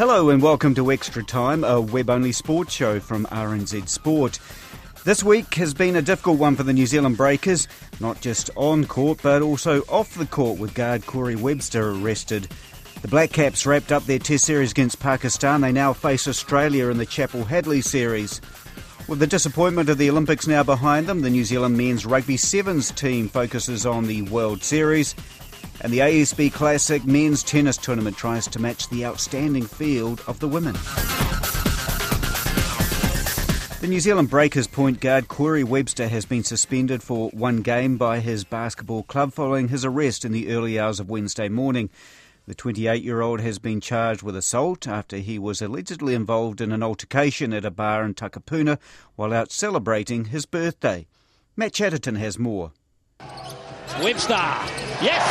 Hello and welcome to Extra Time, a web only sports show from RNZ Sport. This week has been a difficult one for the New Zealand Breakers, not just on court but also off the court with guard Corey Webster arrested. The Black Caps wrapped up their Test series against Pakistan. They now face Australia in the Chappell Hadlee series. With the disappointment of the Olympics now behind them, the New Zealand men's rugby sevens team focuses on the World Series. And the ASB Classic men's tennis tournament tries to match the outstanding field of the women. The New Zealand Breakers point guard Corey Webster has been suspended for one game by his basketball club following his arrest in the early hours of Wednesday morning. The 28 year old has been charged with assault after he was allegedly involved in an altercation at a bar in Takapuna while out celebrating his birthday. Matt Chatterton has more. Webster. Yes!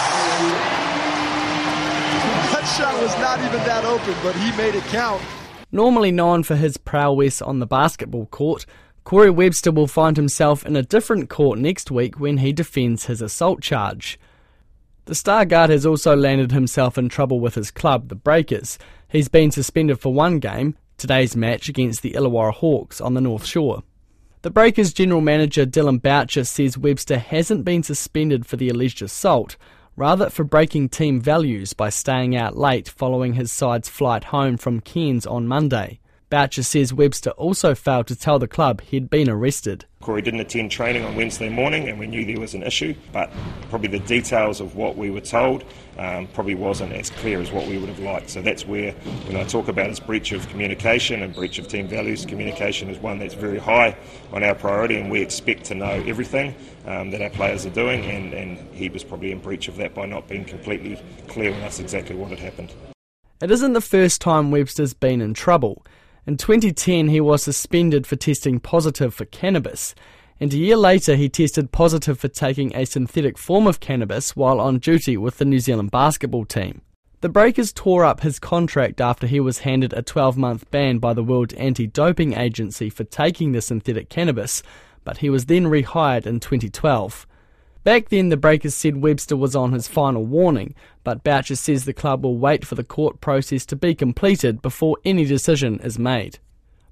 That shot was not even that open, but he made it count. Normally known for his prowess on the basketball court, Corey Webster will find himself in a different court next week when he defends his assault charge. The star guard has also landed himself in trouble with his club, the Breakers. He's been suspended for one game, today's match against the Illawarra Hawks on the North Shore. The Breakers general manager Dillon Boucher says Webster hasn't been suspended for the alleged assault, rather for breaking team values by staying out late following his side's flight home from Cairns on Monday. Boucher says Webster also failed to tell the club he'd been arrested. Corey didn't attend training on Wednesday morning, and we knew there was an issue, but probably the details of what we were told um, probably wasn't as clear as what we would have liked. So that's where, when I talk about his breach of communication and breach of team values, communication is one that's very high on our priority, and we expect to know everything um, that our players are doing, and, and he was probably in breach of that by not being completely clear with us exactly what had happened. It isn't the first time Webster's been in trouble. In 2010, he was suspended for testing positive for cannabis, and a year later, he tested positive for taking a synthetic form of cannabis while on duty with the New Zealand basketball team. The Breakers tore up his contract after he was handed a 12 month ban by the World Anti Doping Agency for taking the synthetic cannabis, but he was then rehired in 2012. Back then, the Breakers said Webster was on his final warning, but Boucher says the club will wait for the court process to be completed before any decision is made.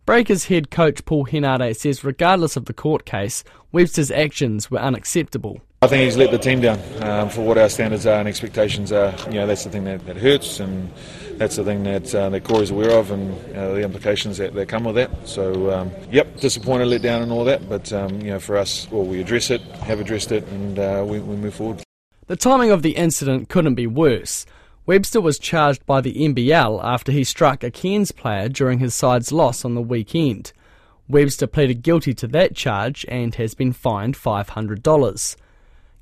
Breakers head coach Paul Henare says regardless of the court case, Webster's actions were unacceptable. I think he's let the team down um, for what our standards are and expectations are. You know, that's the thing that, that hurts and that's the thing that uh, that Corey's aware of and uh, the implications that, that come with that. So, um, yep, disappointed, let down, and all that. But um, you know, for us, well, we address it, have addressed it, and uh, we, we move forward. The timing of the incident couldn't be worse. Webster was charged by the NBL after he struck a Cairns player during his side's loss on the weekend. Webster pleaded guilty to that charge and has been fined $500.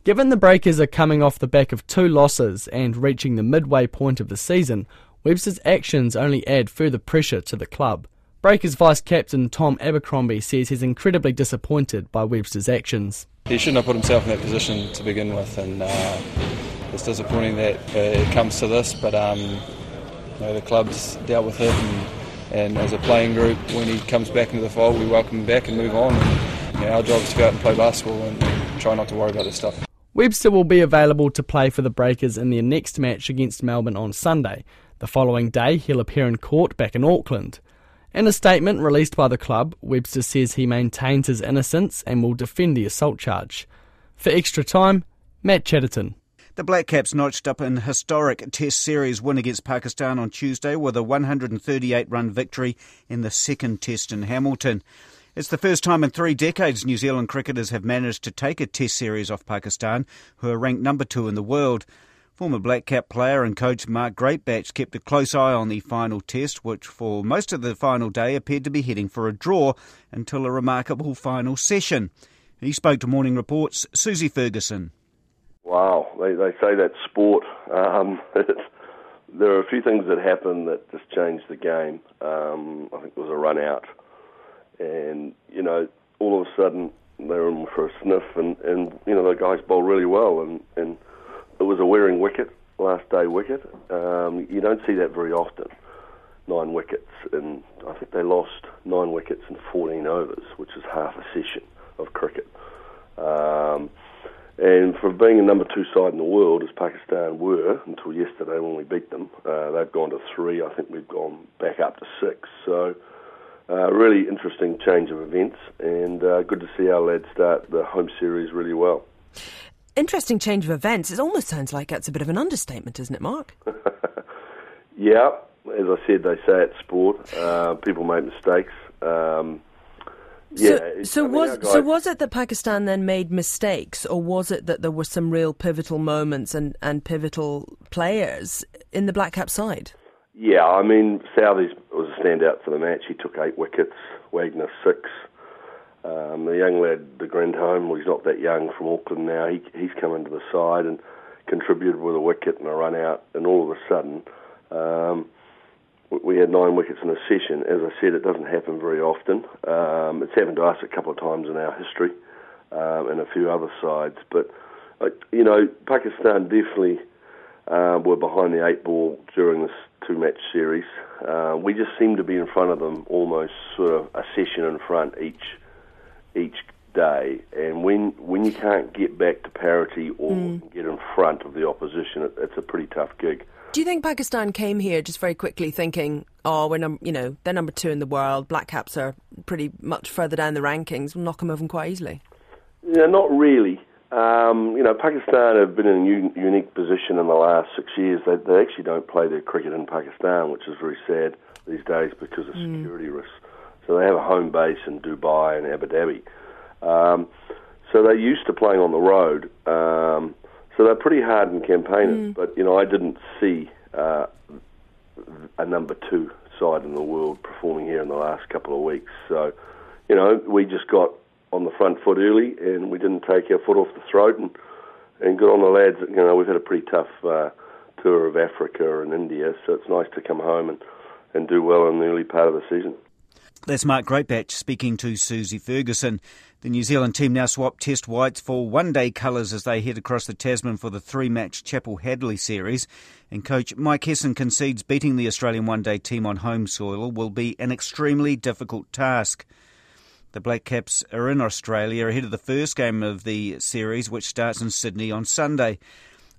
Given the Breakers are coming off the back of two losses and reaching the midway point of the season, Webster's actions only add further pressure to the club. Breakers vice captain Tom Abercrombie says he's incredibly disappointed by Webster's actions. He shouldn't have put himself in that position to begin with, and uh, it's disappointing that uh, it comes to this. But um, you know, the club's dealt with it, and, and, as a playing group, when he comes back into the fold, we welcome him back and move on. And, you know, our job is to go out and play basketball and, and try not to worry about this stuff. Webster will be available to play for the Breakers in their next match against Melbourne on Sunday. The following day, he'll appear in court back in Auckland. In a statement released by the club, Webster says he maintains his innocence and will defend the assault charge. For extra time, Matt Chatterton. The Black Caps notched up an historic Test series win against Pakistan on Tuesday with a 138 run victory in the second Test in Hamilton. It's the first time in three decades New Zealand cricketers have managed to take a Test series off Pakistan, who are ranked number two in the world. Former Black Cap player and coach Mark Greatbatch kept a close eye on the final test, which for most of the final day appeared to be heading for a draw until a remarkable final session. He spoke to Morning Report's Susie Ferguson. Wow, they, they say that sport. Um, there are a few things that happened that just changed the game. Um, I think it was a run out and you know, all of a sudden they're in for a sniff, and and you know the guys bowl really well, and and it was a wearing wicket, last day wicket. Um, you don't see that very often. Nine wickets, and I think they lost nine wickets in 14 overs, which is half a session of cricket. Um, and for being a number two side in the world, as Pakistan were until yesterday when we beat them, uh, they've gone to three. I think we've gone back up to six. So, uh, really interesting change of events, and uh, good to see our lads start the home series really well. Interesting change of events. It almost sounds like it's a bit of an understatement, isn't it, Mark? yeah, as I said, they say it's sport. Uh, people make mistakes. Um, yeah, so, so I mean, was so was it that Pakistan then made mistakes, or was it that there were some real pivotal moments and, and pivotal players in the Black Cap side? Yeah, I mean Southees was a standout for the match. He took eight wickets, Wagner six. Um, the young lad, de Grandhomme, well, he's not that young from Auckland now. He, he's come into the side and contributed with a wicket and a run out, and all of a sudden. Um, we had nine wickets in a session. As I said, it doesn't happen very often. Um, it's happened to us a couple of times in our history um, and a few other sides. But, uh, you know, Pakistan definitely uh, were behind the eight ball during this two match series. Uh, we just seemed to be in front of them almost sort of a session in front each each day. And when when you can't get back to parity or mm. get in front of the opposition, it, it's a pretty tough gig. Do you think Pakistan came here just very quickly thinking, oh, we're num- you know they're number two in the world, Black Caps are pretty much further down the rankings, we'll knock them over quite easily? Yeah, not really. Um, you know, Pakistan have been in a u- unique position in the last six years. They, they actually don't play their cricket in Pakistan, which is very sad these days because of mm. security risks. So they have a home base in Dubai and Abu Dhabi. Um, so they're used to playing on the road. Um, so they're pretty hard in campaigners, mm. but you know I didn't see uh, a number two side in the world performing here in the last couple of weeks. So you know we just got on the front foot early and we didn't take our foot off the throat and and good on the lads. You know we've had a pretty tough uh, tour of Africa and India, so it's nice to come home and and do well in the early part of the season. That's Mark Greatbatch speaking to Susie Ferguson. The New Zealand team now swap test whites for one day colours as they head across the Tasman for the three match Chappell Hadlee series. And coach Mike Hesson concedes beating the Australian one day team on home soil will be an extremely difficult task. The Black Caps are in Australia ahead of the first game of the series, which starts in Sydney on Sunday.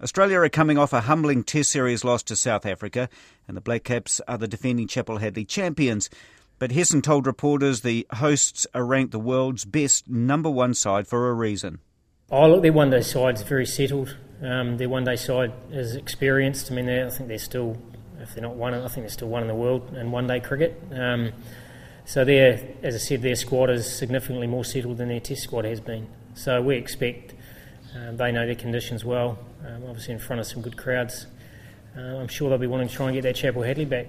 Australia are coming off a humbling Test series loss to South Africa, and the Black Caps are the defending Chappell Hadlee champions. But Hesson told reporters the hosts are ranked the world's best number one side for a reason. Oh, look, their one day side's very settled. Um, their one day side is experienced. I mean, I think they're still, if they're not one, I think they're still one in the world in one day cricket. Um, so, they're, as I said, their squad is significantly more settled than their test squad has been. So, we expect um, they know their conditions well, um, obviously, in front of some good crowds. Uh, I'm sure they'll be wanting to try and get that Chappell Hadlee back.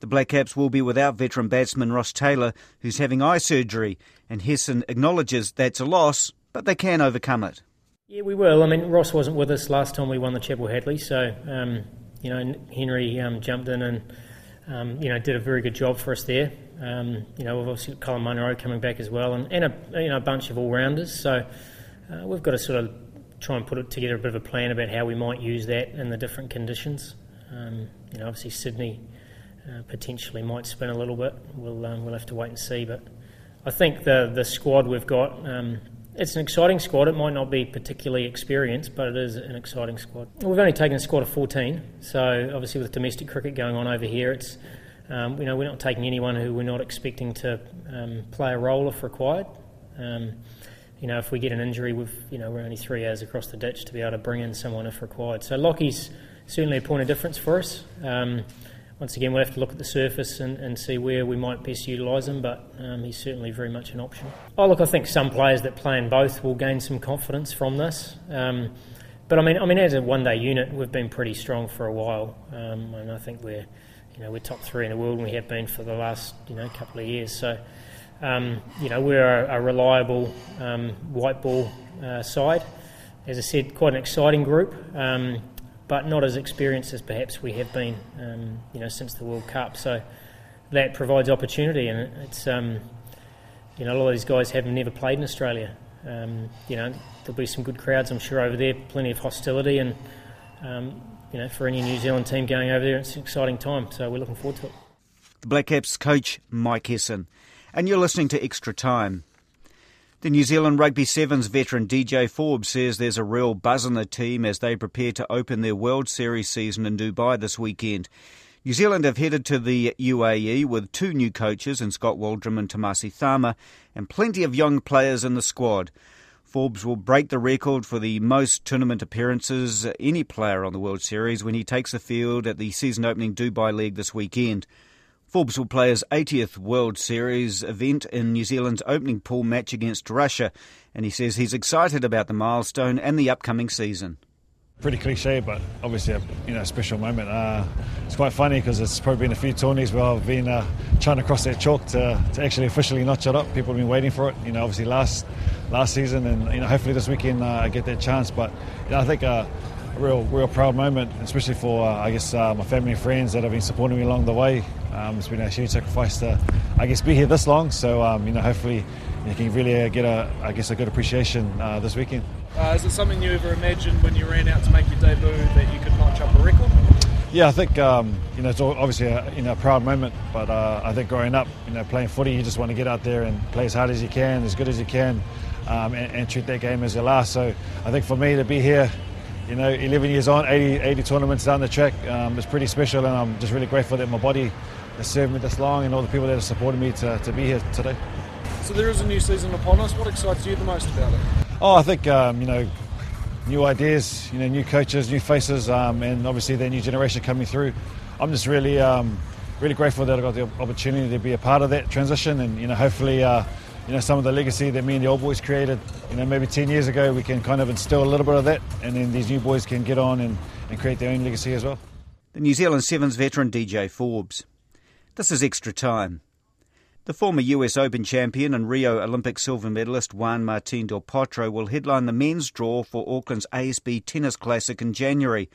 The Black Caps will be without veteran batsman Ross Taylor, who's having eye surgery, and Hesson acknowledges that's a loss, but they can overcome it. Yeah, we will. I mean, Ross wasn't with us last time we won the Chappell Hadlee, so um, you know Henry um, jumped in and um, you know did a very good job for us there. Um, you know, we've obviously got Colin Munro coming back as well, and, and a you know a bunch of all rounders. So uh, we've got to sort of try and put together a bit of a plan about how we might use that in the different conditions. Um, you know, obviously Sydney uh, potentially might spin a little bit. We'll um, we'll have to wait and see. But I think the the squad we've got. Um, it's an exciting squad. It might not be particularly experienced, but it is an exciting squad. We've only taken a squad of 14, so obviously with domestic cricket going on over here, it's um, you know we're not taking anyone who we're not expecting to um, play a role if required. Um, you know, if we get an injury, we've you know we're only three hours across the ditch to be able to bring in someone if required. So Lockie's certainly a point of difference for us. Once again, we'll have to look at the surface and, and see where we might best utilise him, but um, he's certainly very much an option. Oh, look, I think some players that play in both will gain some confidence from this. Um, but I mean, I mean, as a one-day unit, we've been pretty strong for a while, um, and I think we're, you know, we're top three in the world, and we have been for the last, you know, couple of years. So, um, you know, we're a, a reliable um, white ball uh, side. As I said, quite an exciting group. Um, but not as experienced as perhaps we have been, um, you know, since the World Cup. So that provides opportunity, and it's, um, you know, a lot of these guys have never played in Australia. Um, you know, there'll be some good crowds, I'm sure, over there. Plenty of hostility, and um, you know, for any New Zealand team going over there, it's an exciting time. So we're looking forward to it. The Black Caps coach Mike Hesson, and you're listening to Extra Time. The New Zealand Rugby Sevens veteran DJ Forbes says there's a real buzz in the team as they prepare to open their World Series season in Dubai this weekend. New Zealand have headed to the UAE with two new coaches in Scott Waldrom and Tomasi Cama, and plenty of young players in the squad. Forbes will break the record for the most tournament appearances any player on the World Series when he takes the field at the season opening Dubai League this weekend. Forbes will play his 80th World Series event in New Zealand's opening pool match against Russia, and he says he's excited about the milestone and the upcoming season. Pretty cliche, but obviously a you know special moment. Uh, it's quite funny because it's probably been a few tourneys where I've been uh, trying to cross that chalk to, to actually officially notch it up. People have been waiting for it. You know, obviously last last season, and you know hopefully this weekend uh, I get that chance. But you know, I think a real real proud moment, especially for uh, I guess uh, my family and friends that have been supporting me along the way. Um, it's been a huge sacrifice to, I guess, be here this long. So um, you know, hopefully, you can really uh, get a, I guess, a good appreciation uh, this weekend. Uh, is it something you ever imagined when you ran out to make your debut that you could notch up a record? Yeah, I think um, you know it's obviously a you know a proud moment, but uh, I think growing up, you know, playing footy, you just want to get out there and play as hard as you can, as good as you can, um, and, and, treat that game as your last. So I think for me to be here, you know, 11 years on, 80, 80 tournaments down the track, um, is pretty special, and I'm just really grateful that my body has served me this long and all the people that have supported me to, to be here today. So there is a new season upon us. What excites you the most about it? Oh, I think um, you know, new ideas, you know, new coaches, new faces, um, and obviously the new generation coming through. I'm just really, um, really grateful that I got the opportunity to be a part of that transition, and you know, hopefully. Uh, you know, some of the legacy that me and the old boys created, you know, maybe 10 years ago, we can kind of instill a little bit of that, and then these new boys can get on and, and create their own legacy as well. The New Zealand Sevens veteran DJ Forbes. This is Extra Time. The former US Open champion and Rio Olympic silver medalist Juan Martin Del Potro will headline the men's draw for Auckland's ASB Tennis Classic in January.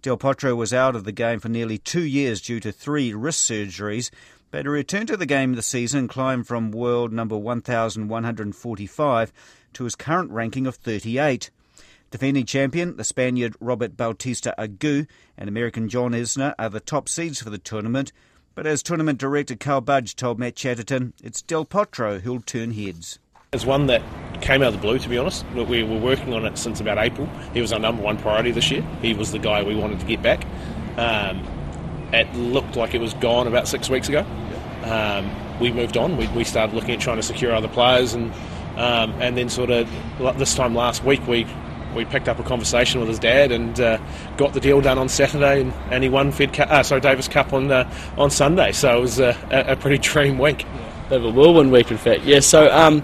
Del Potro was out of the game for nearly two years due to three wrist surgeries, but a return to the game this season climbed from world number 1,145 to his current ranking of 38. Defending champion, the Spaniard Robert Bautista Agut and American John Isner are the top seeds for the tournament, but as tournament director Carl Budge told Matt Chatterton, it's Del Potro who'll turn heads. It's one that came out of the blue, to be honest. We were working on it since about April. He was our number one priority this year. He was the guy we wanted to get back. Um, it looked like it was gone about six weeks ago. Um, we moved on. We, we, started looking at trying to secure other players, and um, and then sort of this time last week we we picked up a conversation with his dad and uh, got the deal done on Saturday, and, and he won Fed Cup, uh, sorry, Davis Cup on uh, on Sunday. So it was a, a pretty dream week. Bit of a whirlwind week, in fact. Yeah. So. Um,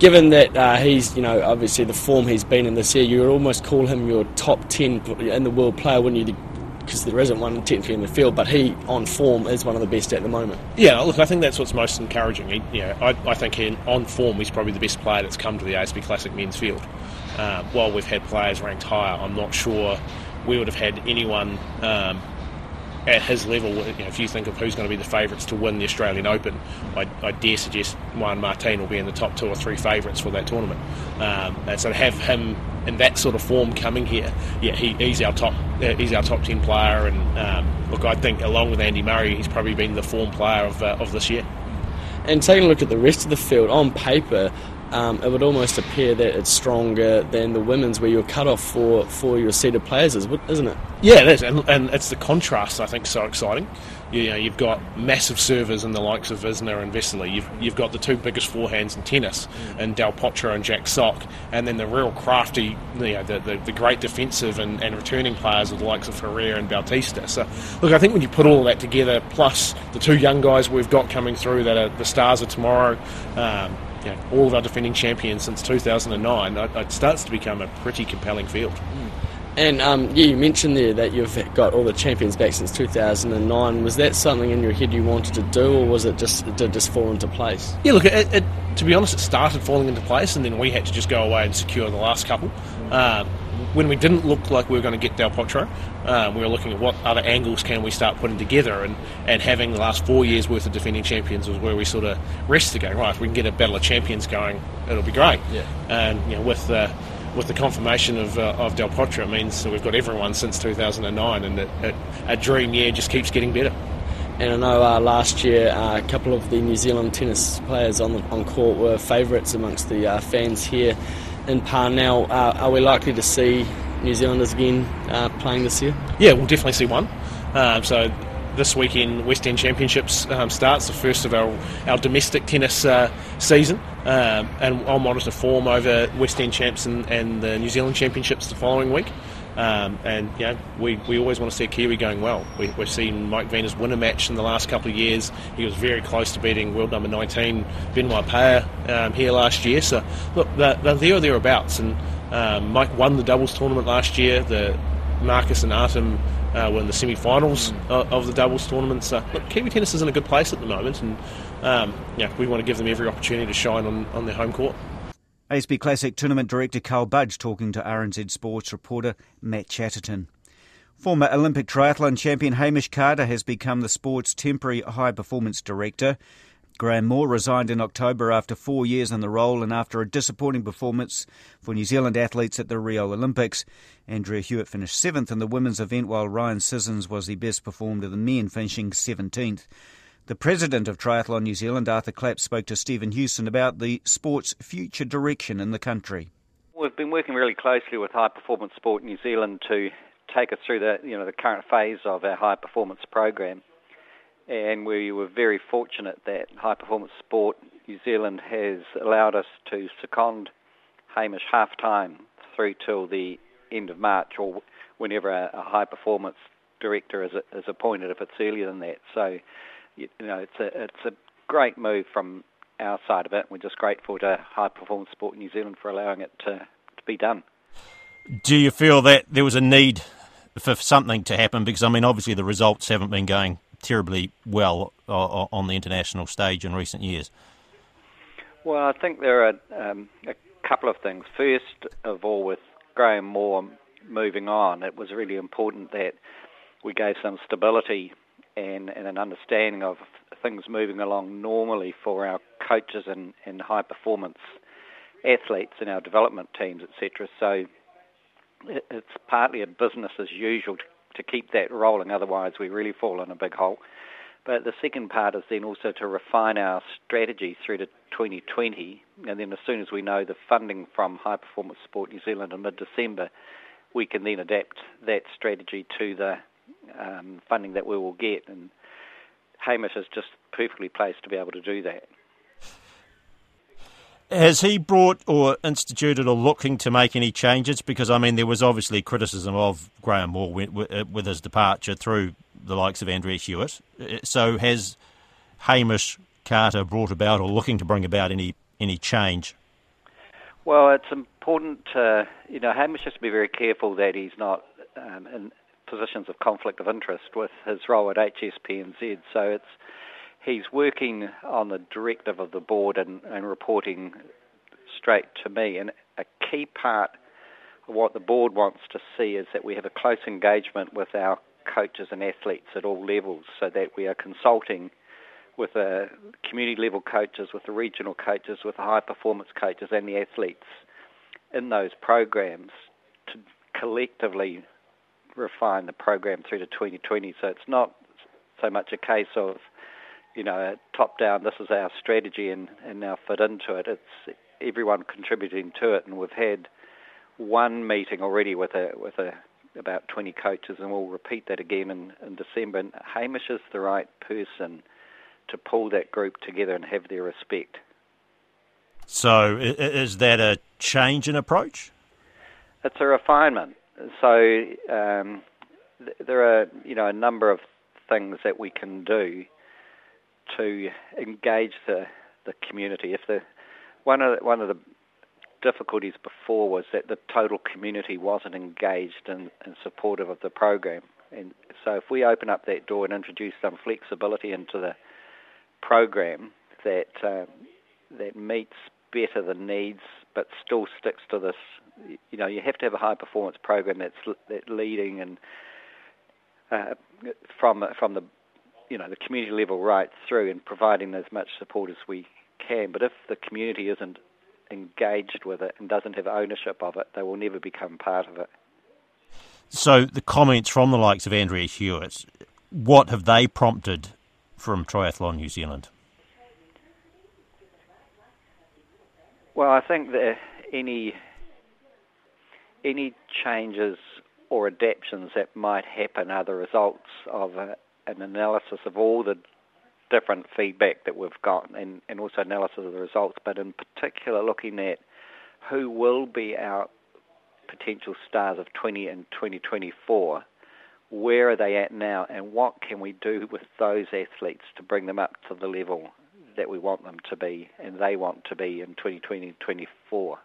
given that uh, he's, you know, obviously the form he's been in this year, you would almost call him your top 10 in the world player, wouldn't you? Because there isn't one technically in the field, but he, on form, is one of the best at the moment. Yeah, look, I think that's what's most encouraging. He, you know, I, I think he, on form, he's probably the best player that's come to the ASB Classic men's field. Um, while we've had players ranked higher, I'm not sure we would have had anyone um, at his level. You know, if you think of who's going to be the favourites to win the Australian Open, I, I, dare suggest Juan Martin will be in the top two or three favourites for that tournament. Um, and so to have him in that sort of form coming here, yeah, he, he's our top uh, he's our top ten player. And um, look, I think along with Andy Murray, he's probably been the form player of uh, of this year. And taking a look at the rest of the field on paper, um, it would almost appear that it's stronger than the women's, where you're cut off for, for your seeded players, isn't it? Yeah, it is, and, and it's the contrast I think so exciting. You know, you've got massive servers in the likes of Isner and Vesely. You've, you've got the two biggest forehands in tennis, mm. and Del Potro and Jack Sock, and then the real crafty, you know, the, the, the great defensive and, and returning players of the likes of Ferrer and Bautista. So, look, I think when you put all that together, plus the two young guys we've got coming through that are the stars of tomorrow, um, you know, all of our defending champions since 2009, it, starts to become a pretty compelling field. Mm. And um, yeah, you mentioned there that you've got all the champions back since 2009. Was that something in your head you wanted to do, or was it just did it just fall into place? Yeah, look, it, it, to be honest, it started falling into place, and then we had to just go away and secure the last couple. Um, when we didn't look like we were going to get Del Potro, um, we were looking at what other angles can we start putting together, and, and having the last four years worth of defending champions was where we sort of rested, going right. If we can get a battle of champions going, it'll be great. Yeah. And you know, with the with the confirmation of, uh, of Del Potro, it means that we've got everyone since 2009, and it, it, a dream year just keeps getting better. And I know uh, last year uh, a couple of the New Zealand tennis players on the, on court were favourites amongst the uh, fans here in Parnell. Uh, are we likely to see New Zealanders again uh, playing this year? Yeah, we'll definitely see one. Um, so this weekend, West End Championships um, starts, the first of our, our domestic tennis uh, season. Um, and I'll monitor form over West End Champs and, and the New Zealand Championships the following week. Um, and you know, we, we always want to see a Kiwi going well. We, we've seen Mike Venus win a match in the last couple of years. He was very close to beating world number 19 Benoit Paire um, here last year. So look, they're, they're there or thereabouts. And um, Mike won the doubles tournament last year. The Marcus and Artem uh, were in the semi-finals of, of the doubles tournament. So look, Kiwi tennis is in a good place at the moment, and um, yeah, we want to give them every opportunity to shine on, on their home court. ASB Classic Tournament Director Carl Budge talking to RNZ Sports reporter Matt Chatterton. Former Olympic triathlon champion Hamish Carter has become the sport's temporary high performance director. Graham Moore resigned in October after four years in the role and after a disappointing performance for New Zealand athletes at the Rio Olympics. Andrea Hewitt finished seventh in the women's event while Ryan Sissons was the best performed of the men, finishing 17th. The president of Triathlon New Zealand, Arthur Clapp, spoke to Stephen Houston about the sport's future direction in the country. We've been working really closely with High Performance Sport New Zealand to take us through the you know the current phase of our high performance program, and we were very fortunate that High Performance Sport New Zealand has allowed us to second Hamish half time through till the end of March or whenever a, a high performance director is, is appointed, if it's earlier than that. So you know, it's a it's a great move from our side of it. We're just grateful to High Performance Sport New Zealand for allowing it to, to be done. Do you feel that there was a need for something to happen? Because I mean, obviously the results haven't been going terribly well on the international stage in recent years. Well, I think there are um, a couple of things. First of all, with Graham Moore moving on, it was really important that we gave some stability and, and an understanding of things moving along normally for our coaches and, and high performance athletes in our development teams, etc. So it's partly a business as usual to, to keep that rolling, otherwise, we really fall in a big hole. But the second part is then also to refine our strategy through to 2020, and then as soon as we know the funding from High Performance Sport New Zealand in mid December, we can then adapt that strategy to the um, funding that we will get. And Hamish is just perfectly placed to be able to do that. Has he brought or instituted or looking to make any changes? Because, I mean, there was obviously criticism of Graham Moore with his departure through the likes of Andrea Hewitt. Uh, so has Hamish Carter brought about or looking to bring about any, any change? Well, it's important to, you know, Hamish has to be very careful that he's not um, in, positions of conflict of interest with his role at HPSNZ. So it's he's working on the directive of the board and, and reporting straight to me. And a key part of what the board wants to see is that we have a close engagement with our coaches and athletes at all levels, so that we are consulting with the community level coaches, with the regional coaches, with the high performance coaches, and the athletes in those programs to collectively refine the program through to 2020. So it's not so much a case of, you know, top down, this is our strategy and, and now fit into it. It's everyone contributing to it. And we've had one meeting already with a, with a, about 20 coaches, and we'll repeat that again in, in December. And Hamish is the right person to pull that group together and have their respect. So, is that a change in approach? It's a refinement so um, th- there are you know a number of things that we can do to engage the the community. If the one of the, one of the difficulties before was that the total community wasn't engaged and, and supportive of the program, and so if we open up that door and introduce some flexibility into the program that um, that meets better the needs, but still sticks to this you know, you have to have a high performance program that's, that's leading and uh, from from the you know the community level right through and providing as much support as we can. But if the community isn't engaged with it and doesn't have ownership of it, they will never become part of it. So the comments from the likes of Andrea Hewitt, what have they prompted from Triathlon New Zealand? Well, I think that any any changes or adaptations that might happen are the results of a, an analysis of all the different feedback that we've got and, and also analysis of the results, but in particular looking at who will be our potential stars of 20 and 2024, where are they at now, and what can we do with those athletes to bring them up to the level that we want them to be and they want to be in 2020 and 24.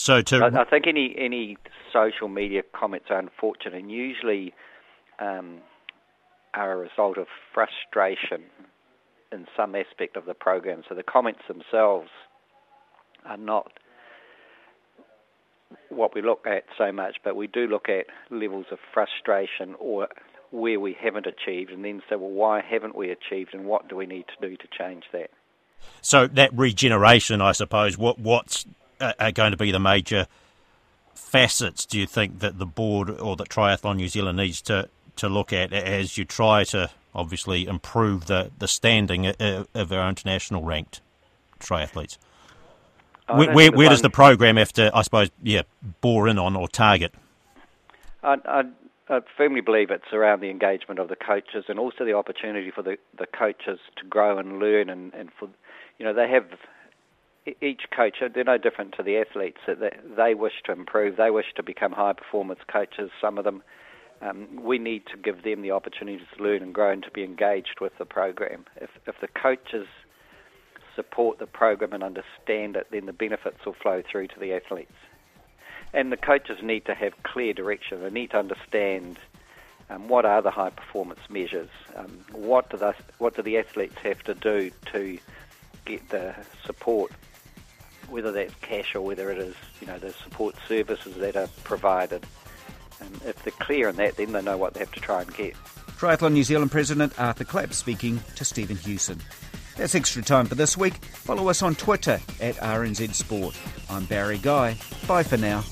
So to I, I think any any social media comments are unfortunate and usually um, are a result of frustration in some aspect of the program. So the comments themselves are not what we look at so much, but we do look at levels of frustration or where we haven't achieved, and then say, well, why haven't we achieved, and what do we need to do to change that? So that regeneration, I suppose, what what's are going to be the major facets? Do you think that the board or that Triathlon New Zealand needs to to look at as you try to obviously improve the the standing of our international ranked triathletes? Where, where, where does the program have to, I suppose, yeah, bore in on or target? I, I, I, firmly believe it's around the engagement of the coaches and also the opportunity for the, the coaches to grow and learn and, and for, you know, they have each coach, they're no different to the athletes. They, they wish to improve, they wish to become high performance coaches, some of them. Um, we need to give them the opportunity to learn and grow and to be engaged with the program. If, if the coaches support the program and understand it, then the benefits will flow through to the athletes. And the coaches need to have clear direction. They need to understand um, what are the high performance measures. Um, what do the what do the athletes have to do to get the support, whether that's cash or whether it is you know the support services that are provided. And if they're clear on that, then they know what they have to try and get. Triathlon New Zealand President Arthur Clapp speaking to Stephen Hewson. That's extra time for this week. Follow us on Twitter at RNZ Sport. I'm Barry Guy. Bye for now.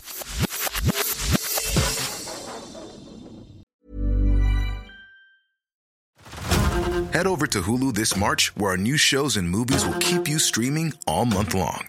Head over to Hulu this March, where our new shows and movies will keep you streaming all month long.